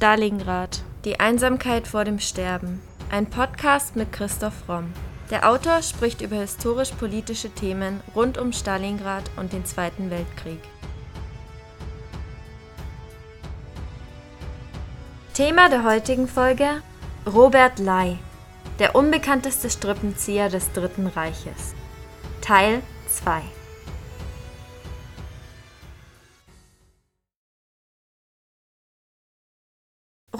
Stalingrad. Die Einsamkeit vor dem Sterben. Ein Podcast mit Christoph Romm. Der Autor spricht über historisch-politische Themen rund um Stalingrad und den Zweiten Weltkrieg. Thema der heutigen Folge Robert Ley, der unbekannteste Strippenzieher des Dritten Reiches. Teil 2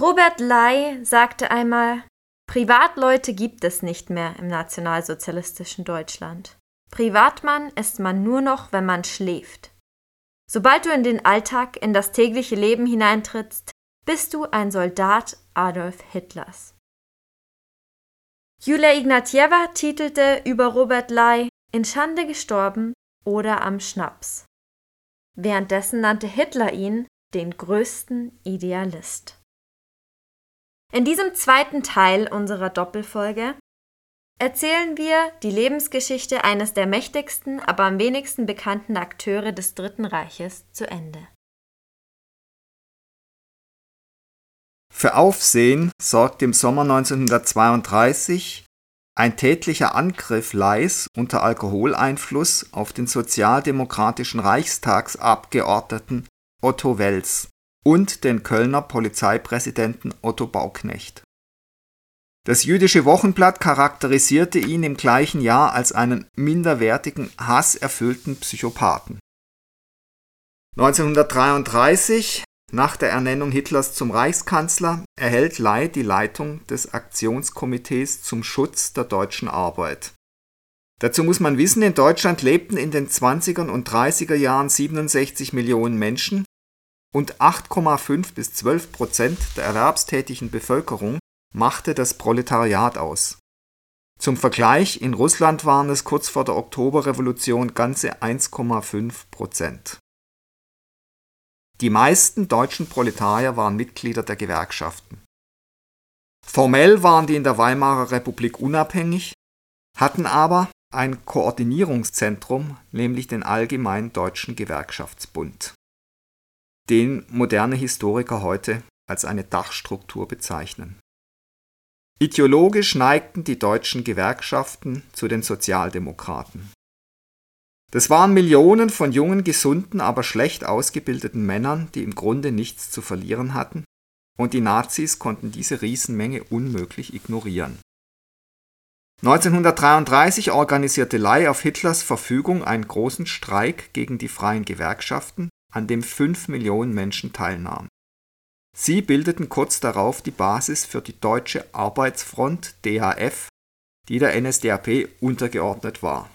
Robert Ley sagte einmal, Privatleute gibt es nicht mehr im nationalsozialistischen Deutschland. Privatmann ist man nur noch, wenn man schläft. Sobald du in den Alltag, in das tägliche Leben hineintrittst, bist du ein Soldat Adolf Hitlers. Julia Ignatjeva titelte über Robert Ley In Schande gestorben oder am Schnaps. Währenddessen nannte Hitler ihn den größten Idealist. In diesem zweiten Teil unserer Doppelfolge erzählen wir die Lebensgeschichte eines der mächtigsten, aber am wenigsten bekannten Akteure des Dritten Reiches zu Ende. Für Aufsehen sorgt im Sommer 1932 ein tätlicher Angriff Leis unter Alkoholeinfluss auf den sozialdemokratischen Reichstagsabgeordneten Otto Wels und den Kölner Polizeipräsidenten Otto Bauknecht. Das jüdische Wochenblatt charakterisierte ihn im gleichen Jahr als einen minderwertigen, hasserfüllten Psychopathen. 1933, nach der Ernennung Hitlers zum Reichskanzler, erhält Ley die Leitung des Aktionskomitees zum Schutz der deutschen Arbeit. Dazu muss man wissen, in Deutschland lebten in den 20er und 30er Jahren 67 Millionen Menschen, und 8,5 bis 12 Prozent der erwerbstätigen Bevölkerung machte das Proletariat aus. Zum Vergleich, in Russland waren es kurz vor der Oktoberrevolution ganze 1,5 Prozent. Die meisten deutschen Proletarier waren Mitglieder der Gewerkschaften. Formell waren die in der Weimarer Republik unabhängig, hatten aber ein Koordinierungszentrum, nämlich den Allgemeinen Deutschen Gewerkschaftsbund den moderne Historiker heute als eine Dachstruktur bezeichnen. Ideologisch neigten die deutschen Gewerkschaften zu den Sozialdemokraten. Das waren Millionen von jungen, gesunden, aber schlecht ausgebildeten Männern, die im Grunde nichts zu verlieren hatten, und die Nazis konnten diese Riesenmenge unmöglich ignorieren. 1933 organisierte Ley auf Hitlers Verfügung einen großen Streik gegen die freien Gewerkschaften, an dem fünf Millionen Menschen teilnahmen. Sie bildeten kurz darauf die Basis für die Deutsche Arbeitsfront DAF, die der NSDAP untergeordnet war.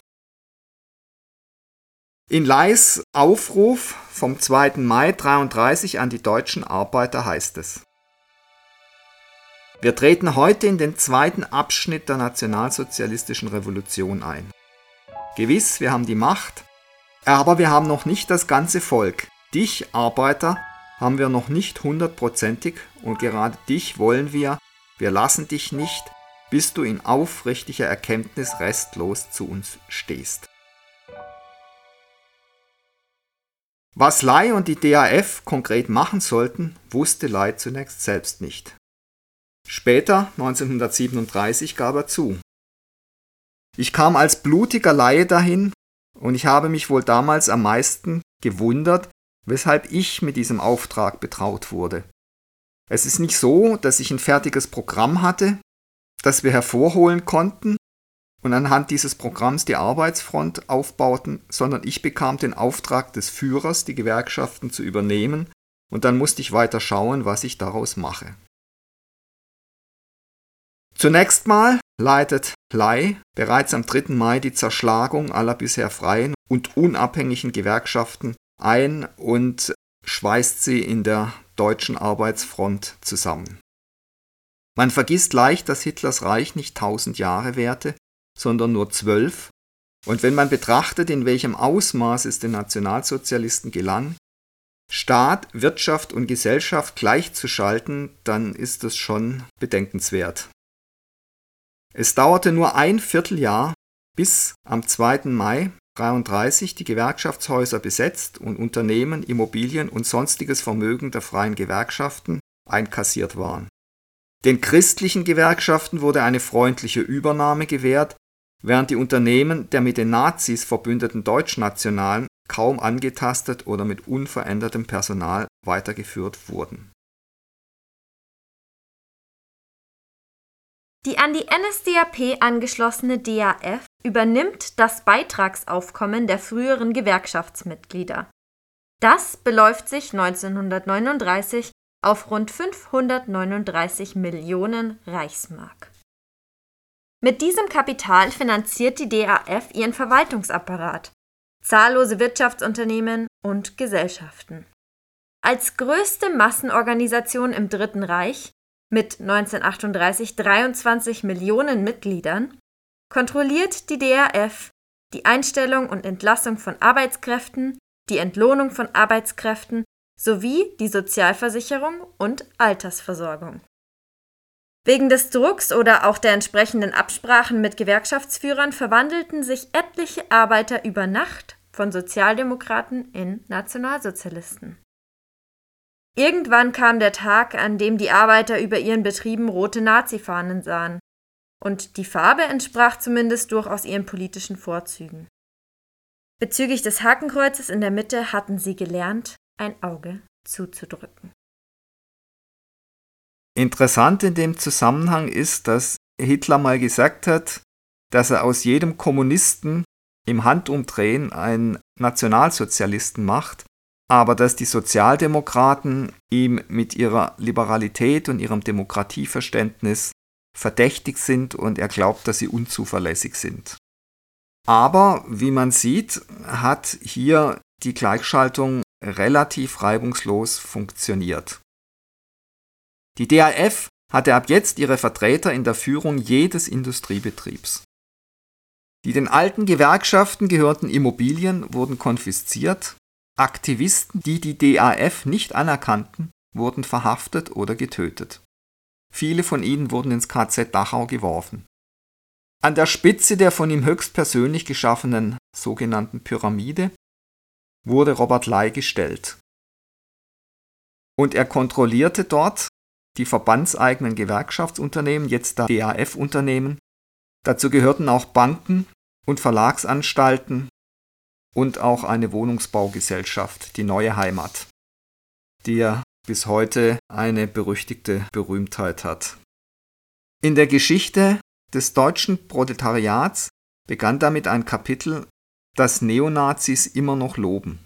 In Leis Aufruf vom 2. Mai 1933 an die deutschen Arbeiter heißt es Wir treten heute in den zweiten Abschnitt der nationalsozialistischen Revolution ein. Gewiss, wir haben die Macht, aber wir haben noch nicht das ganze Volk. Dich, Arbeiter, haben wir noch nicht hundertprozentig und gerade dich wollen wir, wir lassen dich nicht, bis du in aufrichtiger Erkenntnis restlos zu uns stehst. Was Ley und die DAF konkret machen sollten, wusste Ley zunächst selbst nicht. Später, 1937, gab er zu. Ich kam als blutiger Laie dahin, und ich habe mich wohl damals am meisten gewundert, weshalb ich mit diesem Auftrag betraut wurde. Es ist nicht so, dass ich ein fertiges Programm hatte, das wir hervorholen konnten und anhand dieses Programms die Arbeitsfront aufbauten, sondern ich bekam den Auftrag des Führers, die Gewerkschaften zu übernehmen, und dann musste ich weiter schauen, was ich daraus mache. Zunächst mal leitet Ley bereits am 3. Mai die Zerschlagung aller bisher freien und unabhängigen Gewerkschaften ein und schweißt sie in der deutschen Arbeitsfront zusammen. Man vergisst leicht, dass Hitlers Reich nicht tausend Jahre währte, sondern nur zwölf, und wenn man betrachtet, in welchem Ausmaß es den Nationalsozialisten gelang, Staat, Wirtschaft und Gesellschaft gleichzuschalten, dann ist es schon bedenkenswert. Es dauerte nur ein Vierteljahr, bis am 2. Mai 1933 die Gewerkschaftshäuser besetzt und Unternehmen, Immobilien und sonstiges Vermögen der freien Gewerkschaften, einkassiert waren. Den christlichen Gewerkschaften wurde eine freundliche Übernahme gewährt, während die Unternehmen der mit den Nazis verbündeten Deutschnationalen kaum angetastet oder mit unverändertem Personal weitergeführt wurden. Die an die NSDAP angeschlossene DAF übernimmt das Beitragsaufkommen der früheren Gewerkschaftsmitglieder. Das beläuft sich 1939 auf rund 539 Millionen Reichsmark. Mit diesem Kapital finanziert die DAF ihren Verwaltungsapparat, zahllose Wirtschaftsunternehmen und Gesellschaften. Als größte Massenorganisation im Dritten Reich mit 1938 23 Millionen Mitgliedern kontrolliert die DAF die Einstellung und Entlassung von Arbeitskräften, die Entlohnung von Arbeitskräften sowie die Sozialversicherung und Altersversorgung. Wegen des Drucks oder auch der entsprechenden Absprachen mit Gewerkschaftsführern verwandelten sich etliche Arbeiter über Nacht von Sozialdemokraten in Nationalsozialisten. Irgendwann kam der Tag, an dem die Arbeiter über ihren Betrieben rote Nazifahnen sahen, und die Farbe entsprach zumindest durchaus ihren politischen Vorzügen. Bezüglich des Hakenkreuzes in der Mitte hatten sie gelernt, ein Auge zuzudrücken. Interessant in dem Zusammenhang ist, dass Hitler mal gesagt hat, dass er aus jedem Kommunisten im Handumdrehen einen Nationalsozialisten macht, aber dass die Sozialdemokraten ihm mit ihrer Liberalität und ihrem Demokratieverständnis verdächtig sind und er glaubt, dass sie unzuverlässig sind. Aber wie man sieht, hat hier die Gleichschaltung relativ reibungslos funktioniert. Die DAF hatte ab jetzt ihre Vertreter in der Führung jedes Industriebetriebs. Die den alten Gewerkschaften gehörten Immobilien wurden konfisziert, Aktivisten, die die DAF nicht anerkannten, wurden verhaftet oder getötet. Viele von ihnen wurden ins KZ Dachau geworfen. An der Spitze der von ihm höchstpersönlich geschaffenen sogenannten Pyramide wurde Robert Ley gestellt. Und er kontrollierte dort die verbandseigenen Gewerkschaftsunternehmen, jetzt der DAF-Unternehmen. Dazu gehörten auch Banken und Verlagsanstalten und auch eine Wohnungsbaugesellschaft, die Neue Heimat, die ja bis heute eine berüchtigte Berühmtheit hat. In der Geschichte des deutschen Proletariats begann damit ein Kapitel, das Neonazis immer noch loben.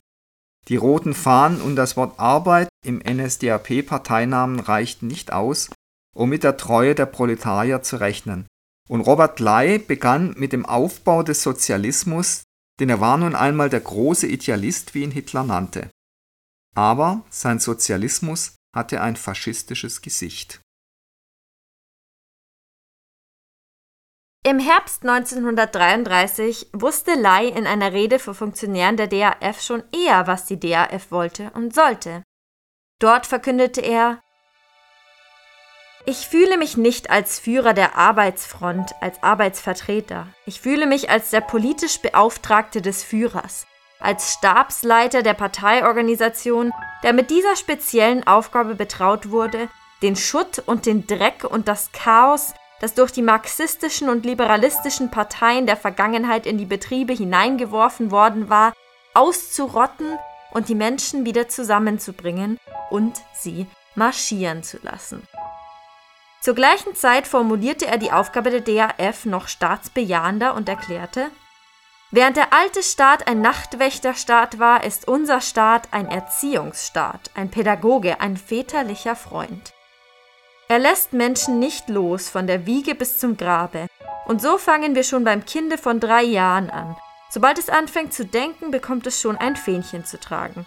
Die roten Fahnen und das Wort Arbeit im NSDAP-Parteinamen reichten nicht aus, um mit der Treue der Proletarier zu rechnen. Und Robert Ley begann mit dem Aufbau des Sozialismus, denn er war nun einmal der große Idealist, wie ihn Hitler nannte. Aber sein Sozialismus hatte ein faschistisches Gesicht. Im Herbst 1933 wusste Ley in einer Rede vor Funktionären der DAF schon eher, was die DAF wollte und sollte. Dort verkündete er Ich fühle mich nicht als Führer der Arbeitsfront, als Arbeitsvertreter. Ich fühle mich als der politisch Beauftragte des Führers, als Stabsleiter der Parteiorganisation, der mit dieser speziellen Aufgabe betraut wurde, den Schutt und den Dreck und das Chaos das durch die marxistischen und liberalistischen Parteien der Vergangenheit in die Betriebe hineingeworfen worden war, auszurotten und die Menschen wieder zusammenzubringen und sie marschieren zu lassen. Zur gleichen Zeit formulierte er die Aufgabe der DAF noch staatsbejahender und erklärte, Während der alte Staat ein Nachtwächterstaat war, ist unser Staat ein Erziehungsstaat, ein Pädagoge, ein väterlicher Freund. Er lässt Menschen nicht los von der Wiege bis zum Grabe. Und so fangen wir schon beim Kinde von drei Jahren an. Sobald es anfängt zu denken, bekommt es schon ein Fähnchen zu tragen.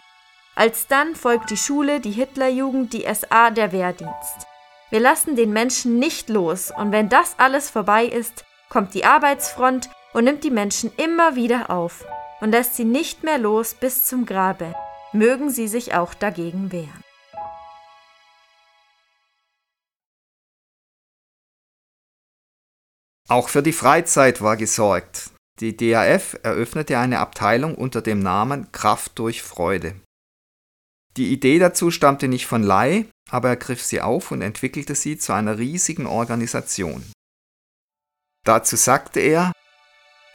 Alsdann folgt die Schule, die Hitlerjugend, die SA, der Wehrdienst. Wir lassen den Menschen nicht los, und wenn das alles vorbei ist, kommt die Arbeitsfront und nimmt die Menschen immer wieder auf und lässt sie nicht mehr los bis zum Grabe, mögen sie sich auch dagegen wehren. Auch für die Freizeit war gesorgt. Die DAF eröffnete eine Abteilung unter dem Namen Kraft durch Freude. Die Idee dazu stammte nicht von Lai, aber er griff sie auf und entwickelte sie zu einer riesigen Organisation. Dazu sagte er,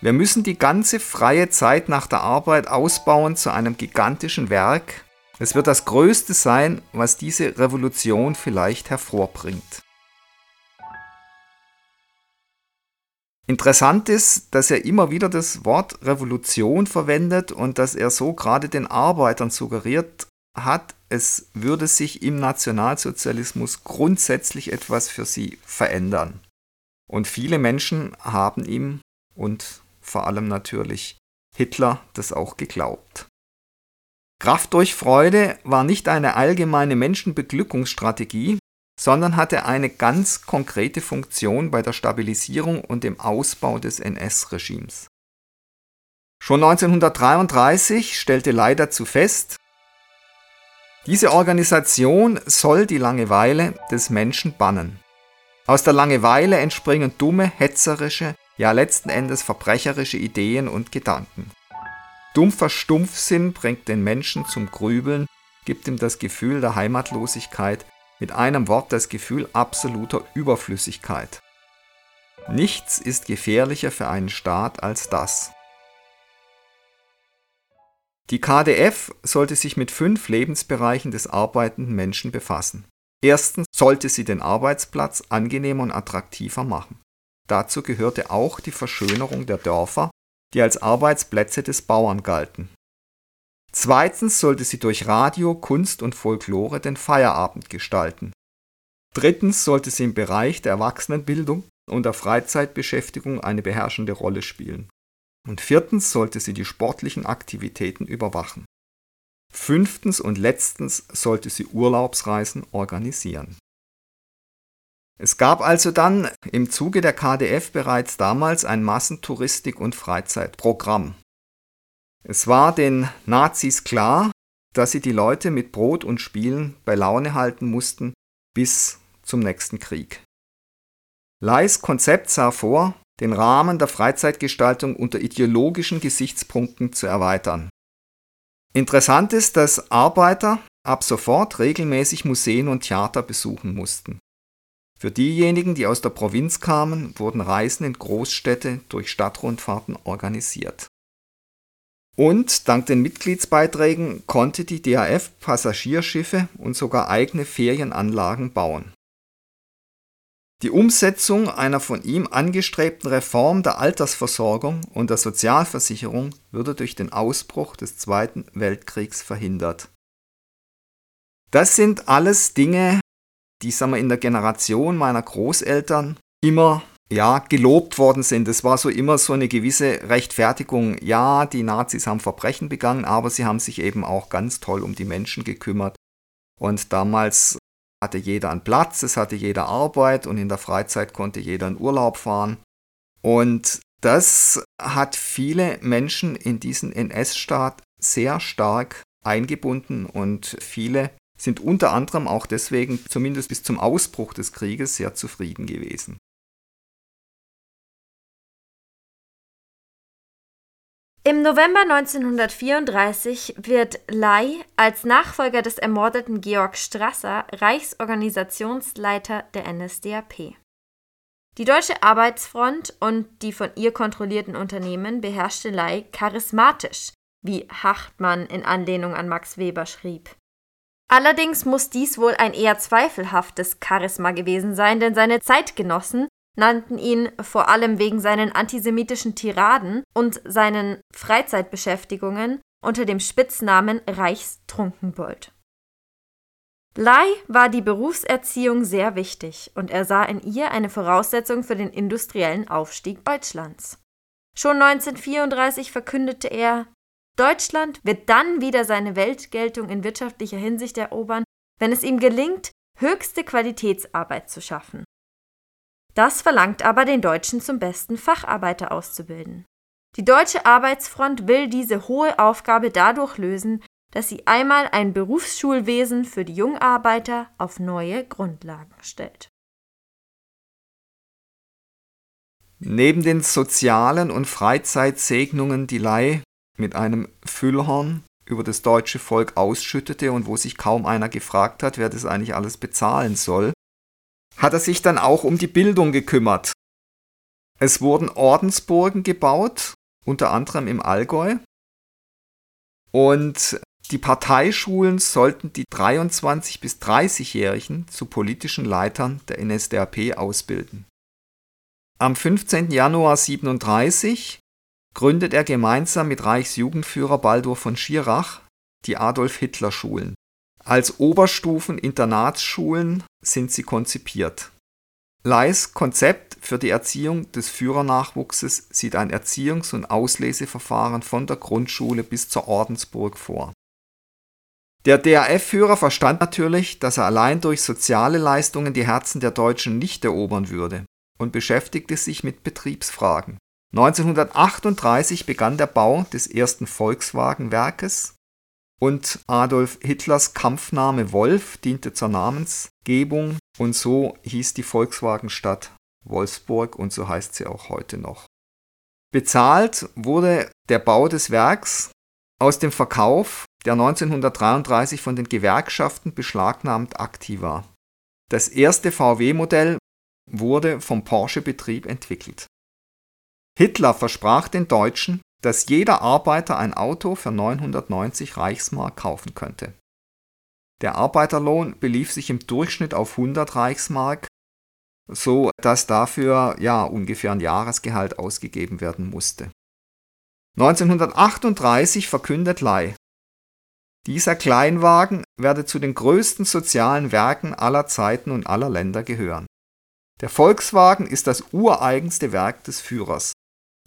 wir müssen die ganze freie Zeit nach der Arbeit ausbauen zu einem gigantischen Werk. Es wird das Größte sein, was diese Revolution vielleicht hervorbringt. Interessant ist, dass er immer wieder das Wort Revolution verwendet und dass er so gerade den Arbeitern suggeriert hat, es würde sich im Nationalsozialismus grundsätzlich etwas für sie verändern. Und viele Menschen haben ihm und vor allem natürlich Hitler das auch geglaubt. Kraft durch Freude war nicht eine allgemeine Menschenbeglückungsstrategie, sondern hatte eine ganz konkrete Funktion bei der Stabilisierung und dem Ausbau des NS-Regimes. Schon 1933 stellte Lai dazu fest, diese Organisation soll die Langeweile des Menschen bannen. Aus der Langeweile entspringen dumme, hetzerische, ja letzten Endes verbrecherische Ideen und Gedanken. Dumpfer Stumpfsinn bringt den Menschen zum Grübeln, gibt ihm das Gefühl der Heimatlosigkeit, mit einem Wort das Gefühl absoluter Überflüssigkeit. Nichts ist gefährlicher für einen Staat als das. Die KdF sollte sich mit fünf Lebensbereichen des arbeitenden Menschen befassen. Erstens sollte sie den Arbeitsplatz angenehmer und attraktiver machen. Dazu gehörte auch die Verschönerung der Dörfer, die als Arbeitsplätze des Bauern galten. Zweitens sollte sie durch Radio, Kunst und Folklore den Feierabend gestalten. Drittens sollte sie im Bereich der Erwachsenenbildung und der Freizeitbeschäftigung eine beherrschende Rolle spielen. Und viertens sollte sie die sportlichen Aktivitäten überwachen. Fünftens und letztens sollte sie Urlaubsreisen organisieren. Es gab also dann im Zuge der KdF bereits damals ein Massentouristik- und Freizeitprogramm. Es war den Nazis klar, dass sie die Leute mit Brot und Spielen bei Laune halten mussten bis zum nächsten Krieg. Leis Konzept sah vor, den Rahmen der Freizeitgestaltung unter ideologischen Gesichtspunkten zu erweitern. Interessant ist, dass Arbeiter ab sofort regelmäßig Museen und Theater besuchen mussten. Für diejenigen, die aus der Provinz kamen, wurden Reisen in Großstädte durch Stadtrundfahrten organisiert. Und dank den Mitgliedsbeiträgen konnte die DAF Passagierschiffe und sogar eigene Ferienanlagen bauen. Die Umsetzung einer von ihm angestrebten Reform der Altersversorgung und der Sozialversicherung würde durch den Ausbruch des Zweiten Weltkriegs verhindert. Das sind alles Dinge, die sagen wir, in der Generation meiner Großeltern immer ja, gelobt worden sind. Es war so immer so eine gewisse Rechtfertigung. Ja, die Nazis haben Verbrechen begangen, aber sie haben sich eben auch ganz toll um die Menschen gekümmert. Und damals hatte jeder einen Platz, es hatte jeder Arbeit und in der Freizeit konnte jeder in Urlaub fahren. Und das hat viele Menschen in diesen NS-Staat sehr stark eingebunden und viele sind unter anderem auch deswegen, zumindest bis zum Ausbruch des Krieges, sehr zufrieden gewesen. Im November 1934 wird Ley als Nachfolger des ermordeten Georg Strasser Reichsorganisationsleiter der NSDAP. Die Deutsche Arbeitsfront und die von ihr kontrollierten Unternehmen beherrschte Ley charismatisch, wie Hachtmann in Anlehnung an Max Weber schrieb. Allerdings muss dies wohl ein eher zweifelhaftes Charisma gewesen sein, denn seine Zeitgenossen nannten ihn vor allem wegen seinen antisemitischen Tiraden und seinen Freizeitbeschäftigungen unter dem Spitznamen Reichstrunkenbold. Lai war die Berufserziehung sehr wichtig und er sah in ihr eine Voraussetzung für den industriellen Aufstieg Deutschlands. Schon 1934 verkündete er, Deutschland wird dann wieder seine Weltgeltung in wirtschaftlicher Hinsicht erobern, wenn es ihm gelingt, höchste Qualitätsarbeit zu schaffen. Das verlangt aber den Deutschen zum besten Facharbeiter auszubilden. Die Deutsche Arbeitsfront will diese hohe Aufgabe dadurch lösen, dass sie einmal ein Berufsschulwesen für die Jungarbeiter auf neue Grundlagen stellt. Neben den sozialen und Freizeitsegnungen, die Lei mit einem Füllhorn über das deutsche Volk ausschüttete und wo sich kaum einer gefragt hat, wer das eigentlich alles bezahlen soll, hat er sich dann auch um die Bildung gekümmert. Es wurden Ordensburgen gebaut, unter anderem im Allgäu. Und die Parteischulen sollten die 23 bis 30-Jährigen zu politischen Leitern der NSDAP ausbilden. Am 15. Januar 37 gründet er gemeinsam mit Reichsjugendführer Baldur von Schirach die Adolf-Hitler-Schulen. Als Oberstufen-Internatsschulen sind sie konzipiert. Leis Konzept für die Erziehung des Führernachwuchses sieht ein Erziehungs- und Ausleseverfahren von der Grundschule bis zur Ordensburg vor. Der DAF-Führer verstand natürlich, dass er allein durch soziale Leistungen die Herzen der Deutschen nicht erobern würde und beschäftigte sich mit Betriebsfragen. 1938 begann der Bau des ersten Volkswagenwerkes und Adolf Hitlers Kampfname Wolf diente zur Namensgebung und so hieß die Volkswagenstadt Wolfsburg und so heißt sie auch heute noch. Bezahlt wurde der Bau des Werks aus dem Verkauf der 1933 von den Gewerkschaften beschlagnahmt Aktiva. Das erste VW-Modell wurde vom Porsche-Betrieb entwickelt. Hitler versprach den Deutschen, dass jeder Arbeiter ein Auto für 990 Reichsmark kaufen könnte. Der Arbeiterlohn belief sich im Durchschnitt auf 100 Reichsmark, so dass dafür ja ungefähr ein Jahresgehalt ausgegeben werden musste. 1938 verkündet Ley, dieser Kleinwagen werde zu den größten sozialen Werken aller Zeiten und aller Länder gehören. Der Volkswagen ist das ureigenste Werk des Führers.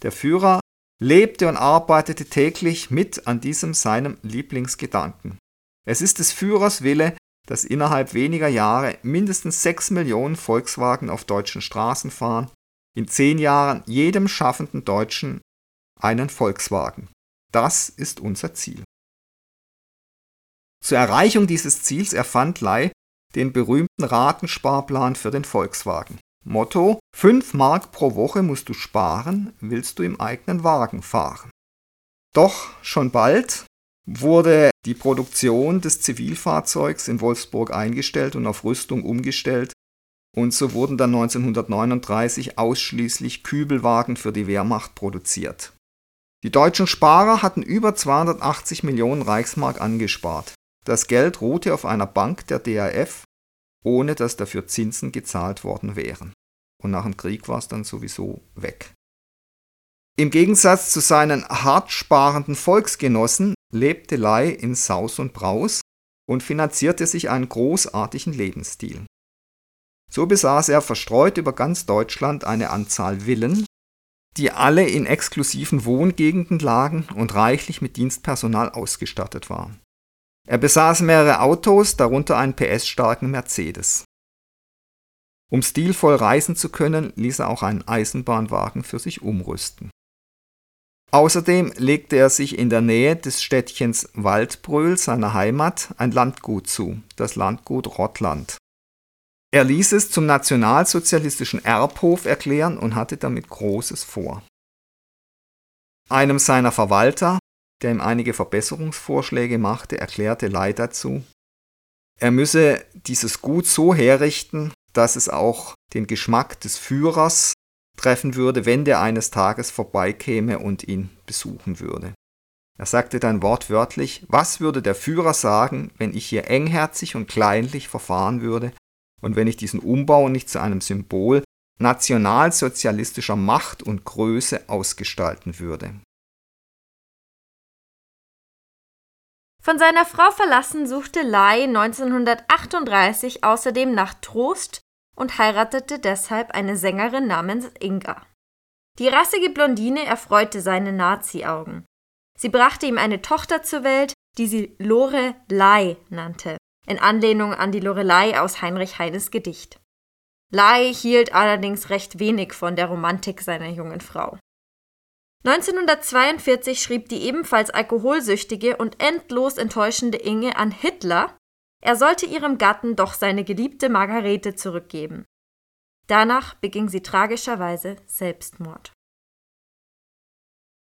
Der Führer lebte und arbeitete täglich mit an diesem seinem Lieblingsgedanken. Es ist des Führers Wille, dass innerhalb weniger Jahre mindestens sechs Millionen Volkswagen auf deutschen Straßen fahren, in zehn Jahren jedem schaffenden Deutschen einen Volkswagen. Das ist unser Ziel. Zur Erreichung dieses Ziels erfand Ley den berühmten Ratensparplan für den Volkswagen. Motto: 5 Mark pro Woche musst du sparen, willst du im eigenen Wagen fahren. Doch schon bald wurde die Produktion des Zivilfahrzeugs in Wolfsburg eingestellt und auf Rüstung umgestellt und so wurden dann 1939 ausschließlich Kübelwagen für die Wehrmacht produziert. Die deutschen Sparer hatten über 280 Millionen Reichsmark angespart. Das Geld ruhte auf einer Bank der DAF, ohne dass dafür Zinsen gezahlt worden wären. Und nach dem Krieg war es dann sowieso weg. Im Gegensatz zu seinen hart sparenden Volksgenossen lebte Ley in Saus und Braus und finanzierte sich einen großartigen Lebensstil. So besaß er verstreut über ganz Deutschland eine Anzahl Villen, die alle in exklusiven Wohngegenden lagen und reichlich mit Dienstpersonal ausgestattet waren. Er besaß mehrere Autos, darunter einen PS-starken Mercedes. Um stilvoll reisen zu können, ließ er auch einen Eisenbahnwagen für sich umrüsten. Außerdem legte er sich in der Nähe des Städtchens Waldbröl, seiner Heimat, ein Landgut zu, das Landgut Rottland. Er ließ es zum nationalsozialistischen Erbhof erklären und hatte damit Großes vor. Einem seiner Verwalter, der ihm einige Verbesserungsvorschläge machte, erklärte Ley dazu, er müsse dieses Gut so herrichten, dass es auch den Geschmack des Führers treffen würde, wenn der eines Tages vorbeikäme und ihn besuchen würde. Er sagte dann wortwörtlich, was würde der Führer sagen, wenn ich hier engherzig und kleinlich verfahren würde und wenn ich diesen Umbau nicht zu einem Symbol nationalsozialistischer Macht und Größe ausgestalten würde. Von seiner Frau verlassen suchte Ley 1938 außerdem nach Trost und heiratete deshalb eine Sängerin namens Inga. Die rassige Blondine erfreute seine Nazi-Augen. Sie brachte ihm eine Tochter zur Welt, die sie Lorelei nannte, in Anlehnung an die Lorelei aus Heinrich Heines Gedicht. Ley hielt allerdings recht wenig von der Romantik seiner jungen Frau. 1942 schrieb die ebenfalls alkoholsüchtige und endlos enttäuschende Inge an Hitler, er sollte ihrem Gatten doch seine geliebte Margarete zurückgeben. Danach beging sie tragischerweise Selbstmord.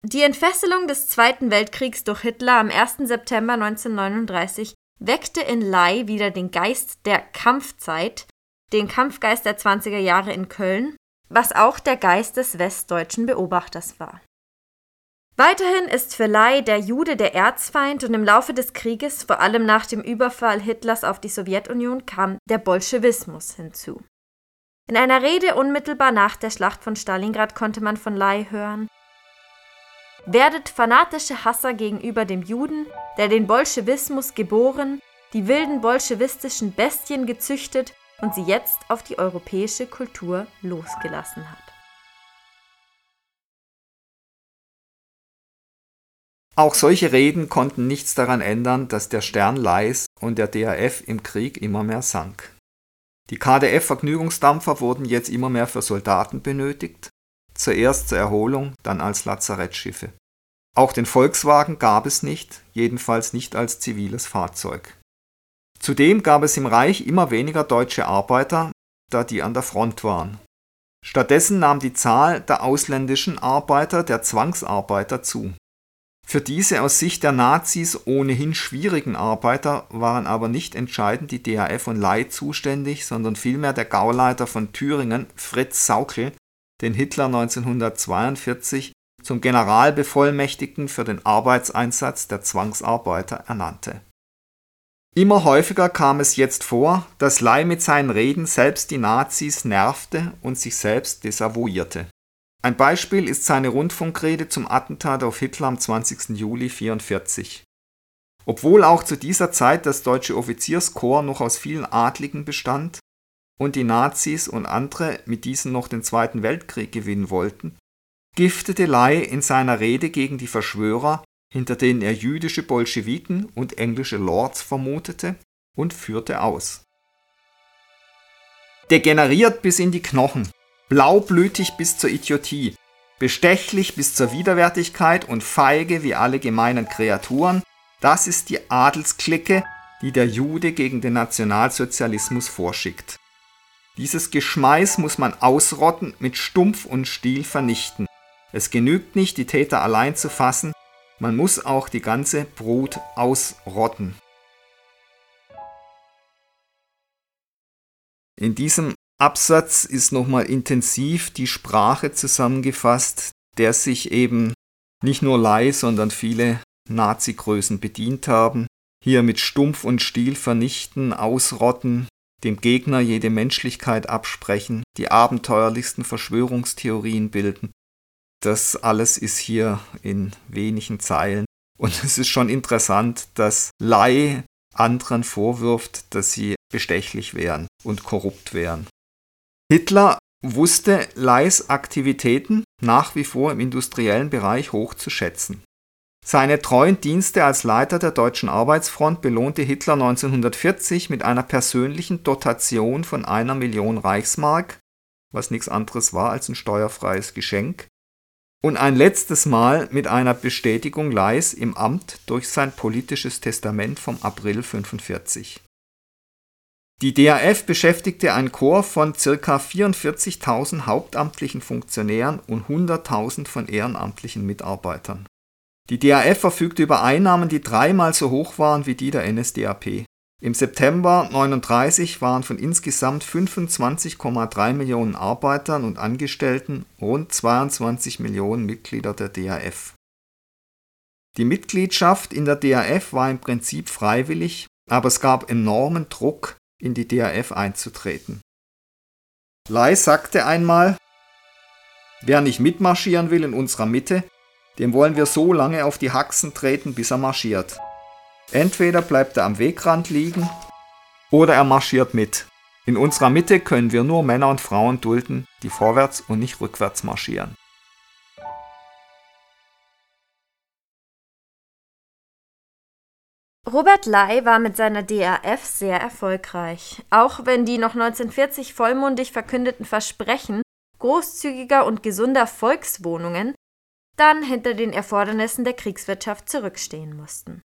Die Entfesselung des Zweiten Weltkriegs durch Hitler am 1. September 1939 weckte in Ley wieder den Geist der Kampfzeit, den Kampfgeist der 20er Jahre in Köln, was auch der Geist des westdeutschen Beobachters war. Weiterhin ist für Ley der Jude der Erzfeind und im Laufe des Krieges, vor allem nach dem Überfall Hitlers auf die Sowjetunion, kam der Bolschewismus hinzu. In einer Rede unmittelbar nach der Schlacht von Stalingrad konnte man von Ley hören: Werdet fanatische Hasser gegenüber dem Juden, der den Bolschewismus geboren, die wilden bolschewistischen Bestien gezüchtet und sie jetzt auf die europäische Kultur losgelassen hat. Auch solche Reden konnten nichts daran ändern, dass der Stern Leis und der DAF im Krieg immer mehr sank. Die KDF-Vergnügungsdampfer wurden jetzt immer mehr für Soldaten benötigt, zuerst zur Erholung, dann als Lazarettschiffe. Auch den Volkswagen gab es nicht, jedenfalls nicht als ziviles Fahrzeug. Zudem gab es im Reich immer weniger deutsche Arbeiter, da die an der Front waren. Stattdessen nahm die Zahl der ausländischen Arbeiter, der Zwangsarbeiter, zu. Für diese aus Sicht der Nazis ohnehin schwierigen Arbeiter waren aber nicht entscheidend die DAF und Ley zuständig, sondern vielmehr der Gauleiter von Thüringen, Fritz Saukel, den Hitler 1942 zum Generalbevollmächtigten für den Arbeitseinsatz der Zwangsarbeiter ernannte Immer häufiger kam es jetzt vor, dass Ley mit seinen Reden selbst die Nazis nervte und sich selbst desavouierte. Ein Beispiel ist seine Rundfunkrede zum Attentat auf Hitler am 20. Juli 1944. Obwohl auch zu dieser Zeit das deutsche Offizierskorps noch aus vielen Adligen bestand und die Nazis und andere mit diesen noch den Zweiten Weltkrieg gewinnen wollten, giftete Ley in seiner Rede gegen die Verschwörer hinter denen er jüdische Bolschewiken und englische Lords vermutete, und führte aus. Degeneriert bis in die Knochen, blaublütig bis zur Idiotie, bestechlich bis zur Widerwärtigkeit und feige wie alle gemeinen Kreaturen, das ist die Adelsklicke, die der Jude gegen den Nationalsozialismus vorschickt. Dieses Geschmeiß muss man ausrotten, mit Stumpf und Stiel vernichten. Es genügt nicht, die Täter allein zu fassen, man muss auch die ganze Brut ausrotten. In diesem Absatz ist nochmal intensiv die Sprache zusammengefasst, der sich eben nicht nur Lei, sondern viele Nazi-Größen bedient haben. Hier mit Stumpf und Stiel vernichten, ausrotten, dem Gegner jede Menschlichkeit absprechen, die abenteuerlichsten Verschwörungstheorien bilden. Das alles ist hier in wenigen Zeilen. Und es ist schon interessant, dass Lai anderen vorwirft, dass sie bestechlich wären und korrupt wären. Hitler wusste Leis Aktivitäten nach wie vor im industriellen Bereich hoch zu schätzen. Seine treuen Dienste als Leiter der deutschen Arbeitsfront belohnte Hitler 1940 mit einer persönlichen Dotation von einer Million Reichsmark, was nichts anderes war als ein steuerfreies Geschenk, und ein letztes Mal mit einer Bestätigung Leis im Amt durch sein politisches Testament vom April 1945. Die DAF beschäftigte ein Korps von ca. 44.000 hauptamtlichen Funktionären und 100.000 von ehrenamtlichen Mitarbeitern. Die DAF verfügte über Einnahmen, die dreimal so hoch waren wie die der NSDAP. Im September 1939 waren von insgesamt 25,3 Millionen Arbeitern und Angestellten rund 22 Millionen Mitglieder der DAF. Die Mitgliedschaft in der DAF war im Prinzip freiwillig, aber es gab enormen Druck, in die DAF einzutreten. Lai sagte einmal, wer nicht mitmarschieren will in unserer Mitte, dem wollen wir so lange auf die Haxen treten, bis er marschiert. Entweder bleibt er am Wegrand liegen oder er marschiert mit. In unserer Mitte können wir nur Männer und Frauen dulden, die vorwärts und nicht rückwärts marschieren. Robert Ley war mit seiner DAF sehr erfolgreich, auch wenn die noch 1940 vollmundig verkündeten Versprechen großzügiger und gesunder Volkswohnungen dann hinter den Erfordernissen der Kriegswirtschaft zurückstehen mussten.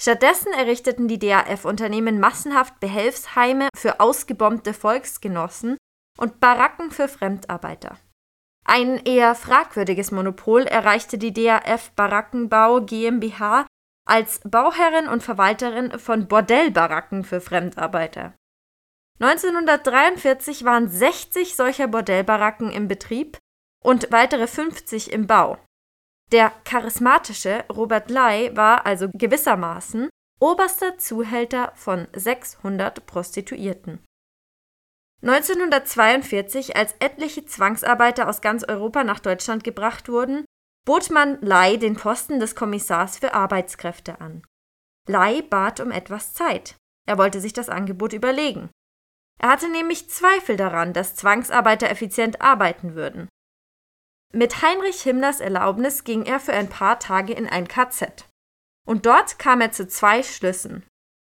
Stattdessen errichteten die DAF-Unternehmen massenhaft Behelfsheime für ausgebombte Volksgenossen und Baracken für Fremdarbeiter. Ein eher fragwürdiges Monopol erreichte die DAF Barackenbau GmbH als Bauherrin und Verwalterin von Bordellbaracken für Fremdarbeiter. 1943 waren 60 solcher Bordellbaracken im Betrieb und weitere 50 im Bau. Der charismatische Robert Ley war also gewissermaßen oberster Zuhälter von 600 Prostituierten. 1942, als etliche Zwangsarbeiter aus ganz Europa nach Deutschland gebracht wurden, bot man Ley den Posten des Kommissars für Arbeitskräfte an. Ley bat um etwas Zeit. Er wollte sich das Angebot überlegen. Er hatte nämlich Zweifel daran, dass Zwangsarbeiter effizient arbeiten würden. Mit Heinrich Himmlers Erlaubnis ging er für ein paar Tage in ein KZ. Und dort kam er zu zwei Schlüssen.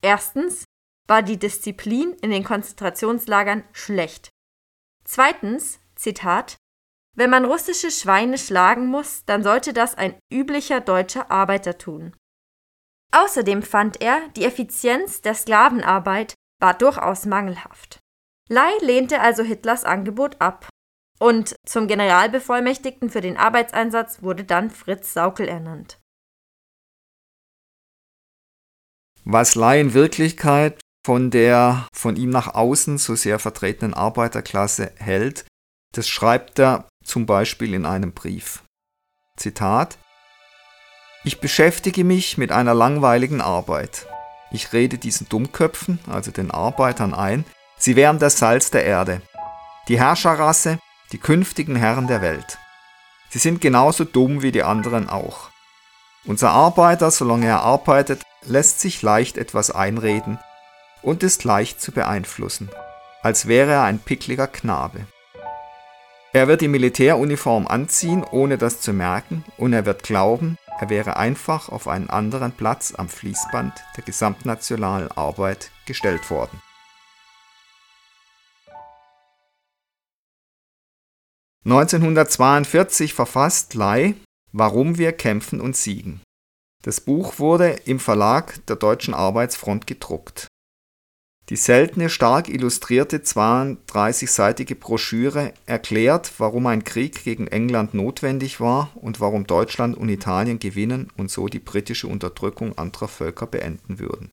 Erstens war die Disziplin in den Konzentrationslagern schlecht. Zweitens, Zitat, wenn man russische Schweine schlagen muss, dann sollte das ein üblicher deutscher Arbeiter tun. Außerdem fand er, die Effizienz der Sklavenarbeit war durchaus mangelhaft. Ley lehnte also Hitlers Angebot ab. Und zum Generalbevollmächtigten für den Arbeitseinsatz wurde dann Fritz Saukel ernannt. Was Ley in Wirklichkeit von der von ihm nach außen so sehr vertretenen Arbeiterklasse hält, das schreibt er zum Beispiel in einem Brief. Zitat Ich beschäftige mich mit einer langweiligen Arbeit. Ich rede diesen Dummköpfen, also den Arbeitern, ein, sie wären das Salz der Erde, die Herrscherrasse, die künftigen Herren der Welt. Sie sind genauso dumm wie die anderen auch. Unser Arbeiter, solange er arbeitet, lässt sich leicht etwas einreden und ist leicht zu beeinflussen, als wäre er ein pickliger Knabe. Er wird die Militäruniform anziehen, ohne das zu merken, und er wird glauben, er wäre einfach auf einen anderen Platz am Fließband der gesamtnationalen Arbeit gestellt worden. (1942) verfasst Ley Warum wir kämpfen und siegen. Das Buch wurde im Verlag der Deutschen Arbeitsfront gedruckt die seltene, stark illustrierte 32-seitige Broschüre erklärt, warum ein Krieg gegen England notwendig war und warum Deutschland und Italien gewinnen und so die britische Unterdrückung anderer Völker beenden würden.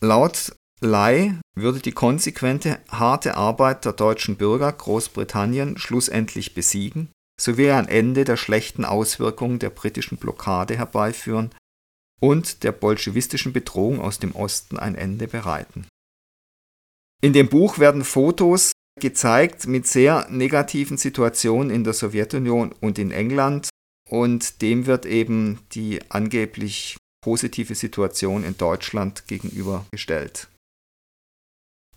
Laut Ley würde die konsequente, harte Arbeit der deutschen Bürger Großbritannien schlussendlich besiegen sowie ein Ende der schlechten Auswirkungen der britischen Blockade herbeiführen und der bolschewistischen Bedrohung aus dem Osten ein Ende bereiten. In dem Buch werden Fotos gezeigt mit sehr negativen Situationen in der Sowjetunion und in England und dem wird eben die angeblich positive Situation in Deutschland gegenübergestellt.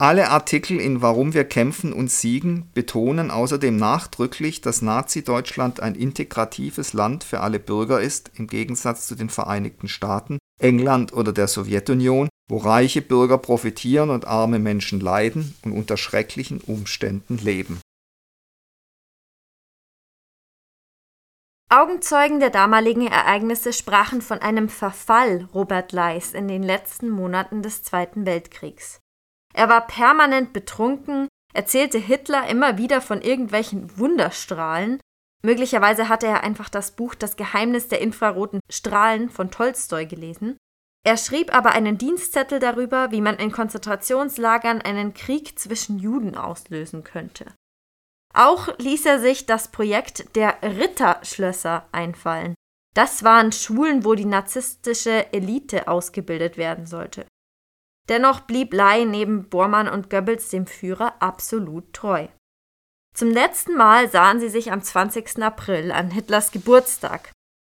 Alle Artikel in Warum wir kämpfen und siegen betonen außerdem nachdrücklich, dass Nazi-Deutschland ein integratives Land für alle Bürger ist, im Gegensatz zu den Vereinigten Staaten, England oder der Sowjetunion, wo reiche Bürger profitieren und arme Menschen leiden und unter schrecklichen Umständen leben. Augenzeugen der damaligen Ereignisse sprachen von einem Verfall Robert Leys in den letzten Monaten des Zweiten Weltkriegs. Er war permanent betrunken, erzählte Hitler immer wieder von irgendwelchen Wunderstrahlen. Möglicherweise hatte er einfach das Buch Das Geheimnis der infraroten Strahlen von Tolstoi gelesen. Er schrieb aber einen Dienstzettel darüber, wie man in Konzentrationslagern einen Krieg zwischen Juden auslösen könnte. Auch ließ er sich das Projekt der Ritterschlösser einfallen. Das waren Schulen, wo die narzisstische Elite ausgebildet werden sollte. Dennoch blieb Ley neben Bormann und Goebbels dem Führer absolut treu. Zum letzten Mal sahen sie sich am 20. April an Hitlers Geburtstag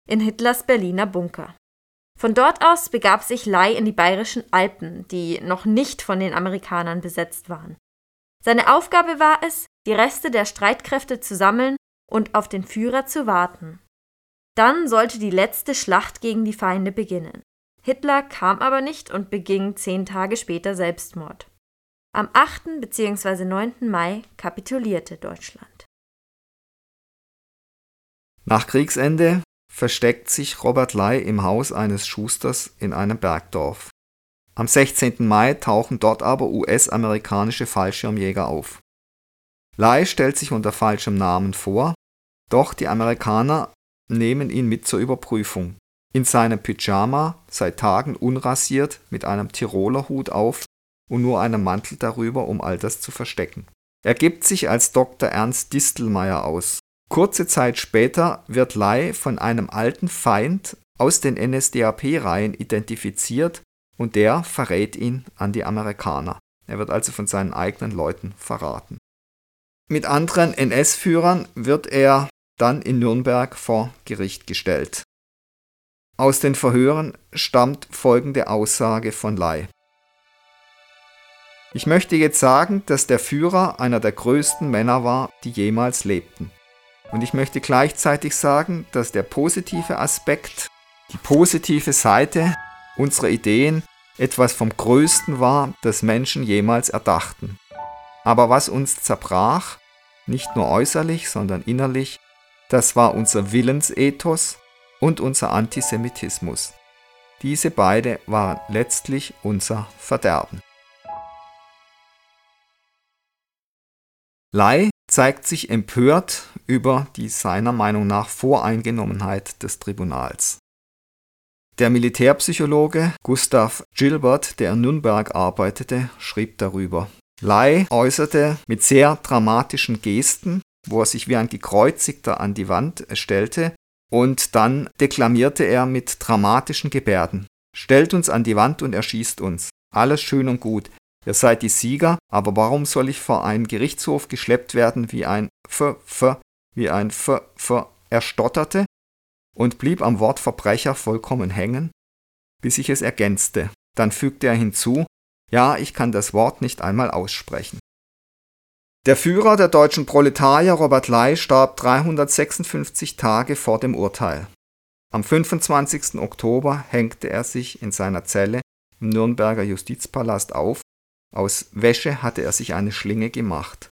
in Hitlers Berliner Bunker. Von dort aus begab sich Ley in die bayerischen Alpen, die noch nicht von den Amerikanern besetzt waren. Seine Aufgabe war es, die Reste der Streitkräfte zu sammeln und auf den Führer zu warten. Dann sollte die letzte Schlacht gegen die Feinde beginnen. Hitler kam aber nicht und beging zehn Tage später Selbstmord. Am 8. bzw. 9. Mai kapitulierte Deutschland. Nach Kriegsende versteckt sich Robert Ley im Haus eines Schusters in einem Bergdorf. Am 16. Mai tauchen dort aber US-amerikanische Fallschirmjäger auf. Lai stellt sich unter falschem Namen vor, doch die Amerikaner nehmen ihn mit zur Überprüfung. In seinem Pyjama, seit Tagen unrasiert, mit einem Tiroler Hut auf und nur einem Mantel darüber, um all das zu verstecken. Er gibt sich als Dr. Ernst Distelmeier aus. Kurze Zeit später wird Lai von einem alten Feind aus den NSDAP-Reihen identifiziert und der verrät ihn an die Amerikaner. Er wird also von seinen eigenen Leuten verraten. Mit anderen NS-Führern wird er dann in Nürnberg vor Gericht gestellt. Aus den Verhören stammt folgende Aussage von Lai. Ich möchte jetzt sagen, dass der Führer einer der größten Männer war, die jemals lebten. Und ich möchte gleichzeitig sagen, dass der positive Aspekt, die positive Seite unserer Ideen etwas vom Größten war, das Menschen jemals erdachten. Aber was uns zerbrach, nicht nur äußerlich, sondern innerlich, das war unser Willensethos und unser Antisemitismus. Diese beide waren letztlich unser Verderben. Lai zeigt sich empört über die seiner Meinung nach Voreingenommenheit des Tribunals. Der Militärpsychologe Gustav Gilbert, der in Nürnberg arbeitete, schrieb darüber. Lai äußerte mit sehr dramatischen Gesten, wo er sich wie ein Gekreuzigter an die Wand stellte, und dann deklamierte er mit dramatischen Gebärden. Stellt uns an die Wand und erschießt uns. Alles schön und gut. Ihr seid die Sieger, aber warum soll ich vor einen Gerichtshof geschleppt werden wie ein F, F, wie ein F, F? Er stotterte und blieb am Wort Verbrecher vollkommen hängen, bis ich es ergänzte. Dann fügte er hinzu, ja, ich kann das Wort nicht einmal aussprechen. Der Führer der deutschen Proletarier Robert Ley starb 356 Tage vor dem Urteil. Am 25. Oktober hängte er sich in seiner Zelle im Nürnberger Justizpalast auf, aus Wäsche hatte er sich eine Schlinge gemacht.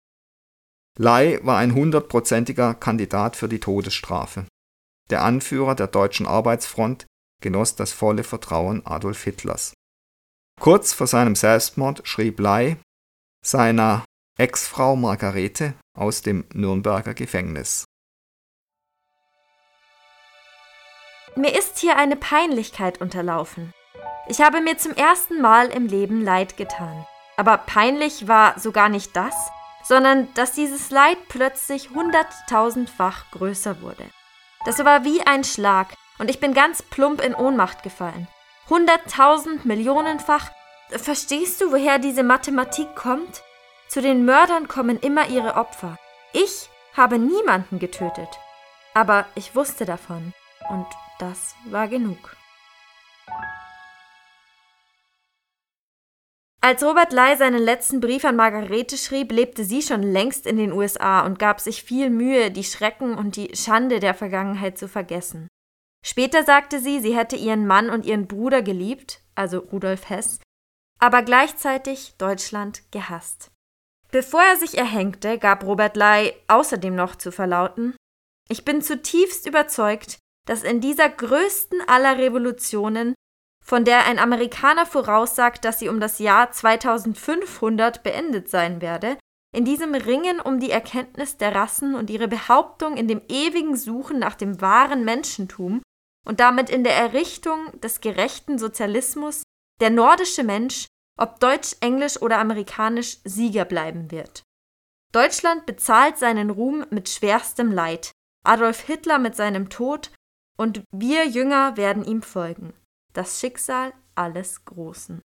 Ley war ein hundertprozentiger Kandidat für die Todesstrafe. Der Anführer der deutschen Arbeitsfront genoss das volle Vertrauen Adolf Hitlers. Kurz vor seinem Selbstmord schrieb Ley seiner Ex-Frau Margarete aus dem Nürnberger Gefängnis. Mir ist hier eine Peinlichkeit unterlaufen. Ich habe mir zum ersten Mal im Leben Leid getan. Aber peinlich war sogar nicht das, sondern dass dieses Leid plötzlich hunderttausendfach größer wurde. Das war wie ein Schlag und ich bin ganz plump in Ohnmacht gefallen. Hunderttausend Millionenfach. Verstehst du, woher diese Mathematik kommt? Zu den Mördern kommen immer ihre Opfer. Ich habe niemanden getötet. Aber ich wusste davon. Und das war genug. Als Robert Ley seinen letzten Brief an Margarete schrieb, lebte sie schon längst in den USA und gab sich viel Mühe, die Schrecken und die Schande der Vergangenheit zu vergessen. Später sagte sie, sie hätte ihren Mann und ihren Bruder geliebt, also Rudolf Hess, aber gleichzeitig Deutschland gehasst. Bevor er sich erhängte, gab Robert Ley außerdem noch zu verlauten, ich bin zutiefst überzeugt, dass in dieser größten aller Revolutionen von der ein Amerikaner voraussagt, dass sie um das Jahr 2500 beendet sein werde, in diesem Ringen um die Erkenntnis der Rassen und ihre Behauptung in dem ewigen Suchen nach dem wahren Menschentum und damit in der Errichtung des gerechten Sozialismus der nordische Mensch, ob deutsch, englisch oder amerikanisch, Sieger bleiben wird. Deutschland bezahlt seinen Ruhm mit schwerstem Leid, Adolf Hitler mit seinem Tod, und wir Jünger werden ihm folgen das Schicksal alles Großen.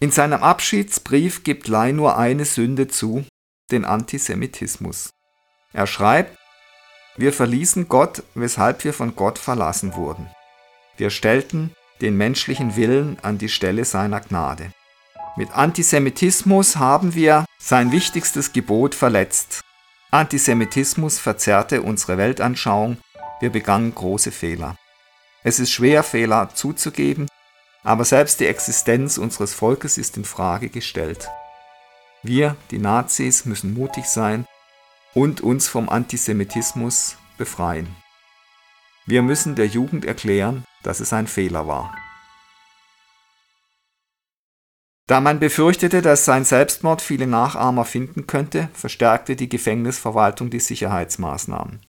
In seinem Abschiedsbrief gibt Lai nur eine Sünde zu, den Antisemitismus. Er schreibt, wir verließen Gott, weshalb wir von Gott verlassen wurden. Wir stellten den menschlichen Willen an die Stelle seiner Gnade. Mit Antisemitismus haben wir sein wichtigstes Gebot verletzt. Antisemitismus verzerrte unsere Weltanschauung wir begannen große Fehler. Es ist schwer, Fehler zuzugeben, aber selbst die Existenz unseres Volkes ist in Frage gestellt. Wir, die Nazis, müssen mutig sein und uns vom Antisemitismus befreien. Wir müssen der Jugend erklären, dass es ein Fehler war. Da man befürchtete, dass sein Selbstmord viele Nachahmer finden könnte, verstärkte die Gefängnisverwaltung die Sicherheitsmaßnahmen.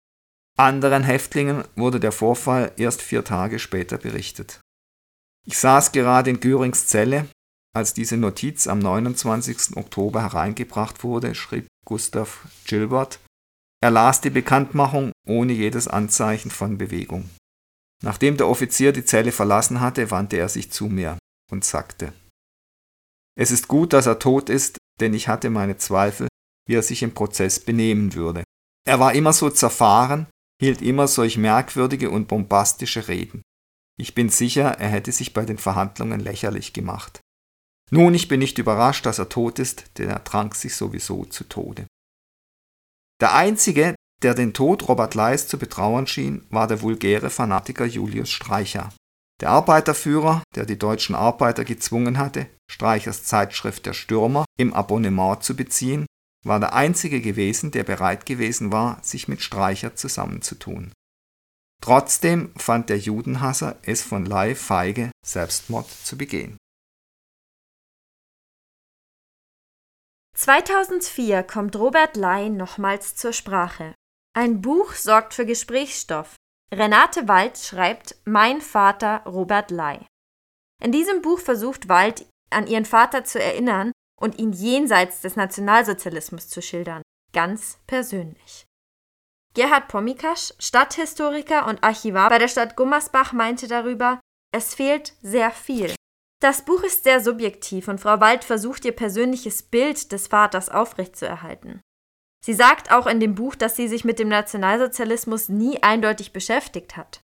Anderen Häftlingen wurde der Vorfall erst vier Tage später berichtet. Ich saß gerade in Görings Zelle, als diese Notiz am 29. Oktober hereingebracht wurde, schrieb Gustav Gilbert. Er las die Bekanntmachung ohne jedes Anzeichen von Bewegung. Nachdem der Offizier die Zelle verlassen hatte, wandte er sich zu mir und sagte, es ist gut, dass er tot ist, denn ich hatte meine Zweifel, wie er sich im Prozess benehmen würde. Er war immer so zerfahren, hielt immer solch merkwürdige und bombastische Reden. Ich bin sicher, er hätte sich bei den Verhandlungen lächerlich gemacht. Nun, ich bin nicht überrascht, dass er tot ist, denn er trank sich sowieso zu Tode. Der einzige, der den Tod Robert Leis zu betrauern schien, war der vulgäre Fanatiker Julius Streicher. Der Arbeiterführer, der die deutschen Arbeiter gezwungen hatte, Streichers Zeitschrift Der Stürmer im Abonnement zu beziehen, war der einzige gewesen, der bereit gewesen war, sich mit Streicher zusammenzutun. Trotzdem fand der Judenhasser es von Lei feige, Selbstmord zu begehen. 2004 kommt Robert Ley nochmals zur Sprache. Ein Buch sorgt für Gesprächsstoff. Renate Wald schreibt Mein Vater Robert Ley. In diesem Buch versucht Wald, an ihren Vater zu erinnern und ihn jenseits des Nationalsozialismus zu schildern, ganz persönlich. Gerhard Pomikasch, Stadthistoriker und Archivar bei der Stadt Gummersbach, meinte darüber, es fehlt sehr viel. Das Buch ist sehr subjektiv und Frau Wald versucht ihr persönliches Bild des Vaters aufrechtzuerhalten. Sie sagt auch in dem Buch, dass sie sich mit dem Nationalsozialismus nie eindeutig beschäftigt hat.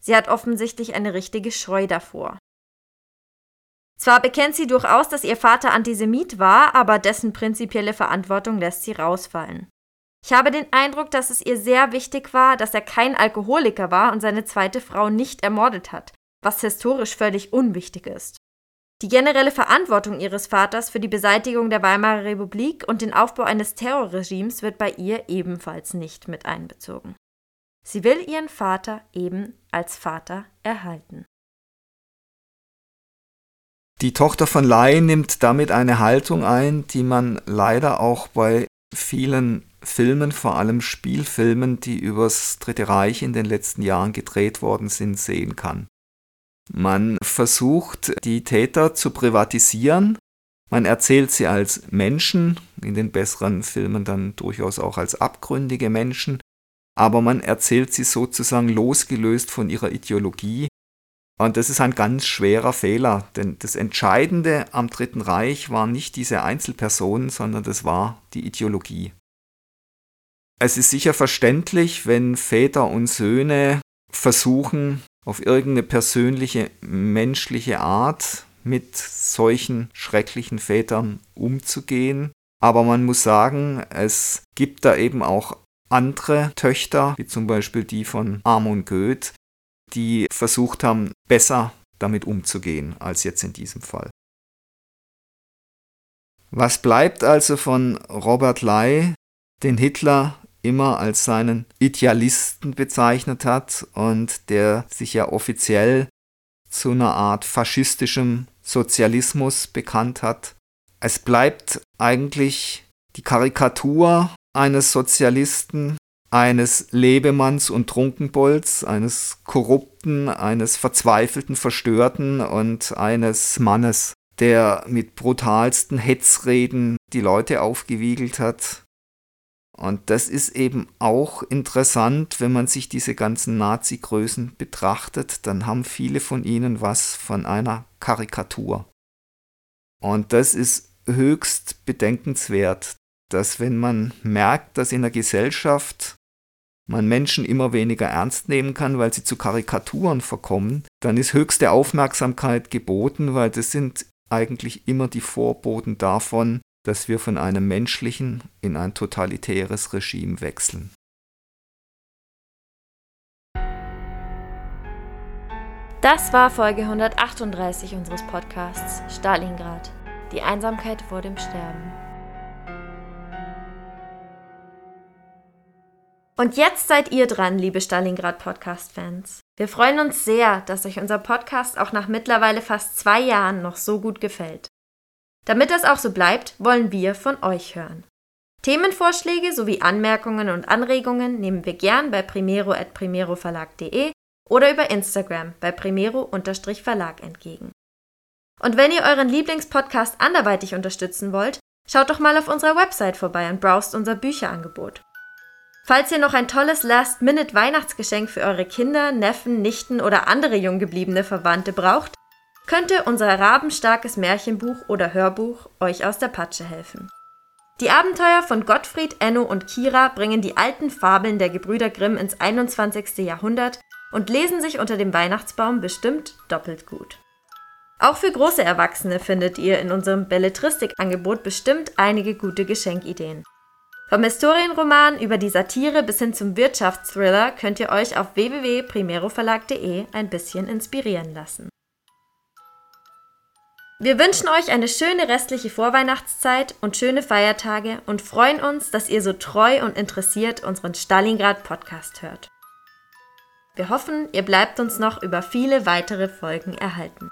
Sie hat offensichtlich eine richtige Scheu davor. Zwar bekennt sie durchaus, dass ihr Vater Antisemit war, aber dessen prinzipielle Verantwortung lässt sie rausfallen. Ich habe den Eindruck, dass es ihr sehr wichtig war, dass er kein Alkoholiker war und seine zweite Frau nicht ermordet hat, was historisch völlig unwichtig ist. Die generelle Verantwortung ihres Vaters für die Beseitigung der Weimarer Republik und den Aufbau eines Terrorregimes wird bei ihr ebenfalls nicht mit einbezogen. Sie will ihren Vater eben als Vater erhalten. Die Tochter von Lai nimmt damit eine Haltung ein, die man leider auch bei vielen Filmen, vor allem Spielfilmen, die übers Dritte Reich in den letzten Jahren gedreht worden sind, sehen kann. Man versucht, die Täter zu privatisieren. Man erzählt sie als Menschen, in den besseren Filmen dann durchaus auch als abgründige Menschen, aber man erzählt sie sozusagen losgelöst von ihrer Ideologie. Und das ist ein ganz schwerer Fehler, denn das Entscheidende am Dritten Reich waren nicht diese Einzelpersonen, sondern das war die Ideologie. Es ist sicher verständlich, wenn Väter und Söhne versuchen, auf irgendeine persönliche, menschliche Art mit solchen schrecklichen Vätern umzugehen. Aber man muss sagen, es gibt da eben auch andere Töchter, wie zum Beispiel die von Amon Goeth, die versucht haben, besser damit umzugehen als jetzt in diesem Fall. Was bleibt also von Robert Ley, den Hitler immer als seinen Idealisten bezeichnet hat und der sich ja offiziell zu einer Art faschistischem Sozialismus bekannt hat. Es bleibt eigentlich die Karikatur eines Sozialisten, eines Lebemanns und Trunkenbolds, eines korrupten, eines verzweifelten, verstörten und eines Mannes, der mit brutalsten Hetzreden die Leute aufgewiegelt hat, und das ist eben auch interessant, wenn man sich diese ganzen Nazi-Größen betrachtet, dann haben viele von ihnen was von einer Karikatur. Und das ist höchst bedenkenswert, dass wenn man merkt, dass in der Gesellschaft man Menschen immer weniger ernst nehmen kann, weil sie zu Karikaturen verkommen, dann ist höchste Aufmerksamkeit geboten, weil das sind eigentlich immer die Vorboten davon, dass wir von einem menschlichen in ein totalitäres Regime wechseln. Das war Folge 138 unseres Podcasts Stalingrad. Die Einsamkeit vor dem Sterben. Und jetzt seid ihr dran, liebe Stalingrad Podcast-Fans. Wir freuen uns sehr, dass euch unser Podcast auch nach mittlerweile fast zwei Jahren noch so gut gefällt. Damit das auch so bleibt, wollen wir von euch hören. Themenvorschläge sowie Anmerkungen und Anregungen nehmen wir gern bei primero.primeroverlag.de oder über Instagram bei primero-verlag entgegen. Und wenn ihr euren Lieblingspodcast anderweitig unterstützen wollt, schaut doch mal auf unserer Website vorbei und browst unser Bücherangebot. Falls ihr noch ein tolles Last-Minute-Weihnachtsgeschenk für eure Kinder, Neffen, Nichten oder andere junggebliebene Verwandte braucht, könnte unser rabenstarkes Märchenbuch oder Hörbuch euch aus der Patsche helfen. Die Abenteuer von Gottfried, Enno und Kira bringen die alten Fabeln der Gebrüder Grimm ins 21. Jahrhundert und lesen sich unter dem Weihnachtsbaum bestimmt doppelt gut. Auch für große Erwachsene findet ihr in unserem Belletristikangebot bestimmt einige gute Geschenkideen. Vom Historienroman über die Satire bis hin zum Wirtschaftsthriller könnt ihr euch auf www.primeroverlag.de ein bisschen inspirieren lassen. Wir wünschen euch eine schöne restliche Vorweihnachtszeit und schöne Feiertage und freuen uns, dass ihr so treu und interessiert unseren Stalingrad Podcast hört. Wir hoffen, ihr bleibt uns noch über viele weitere Folgen erhalten.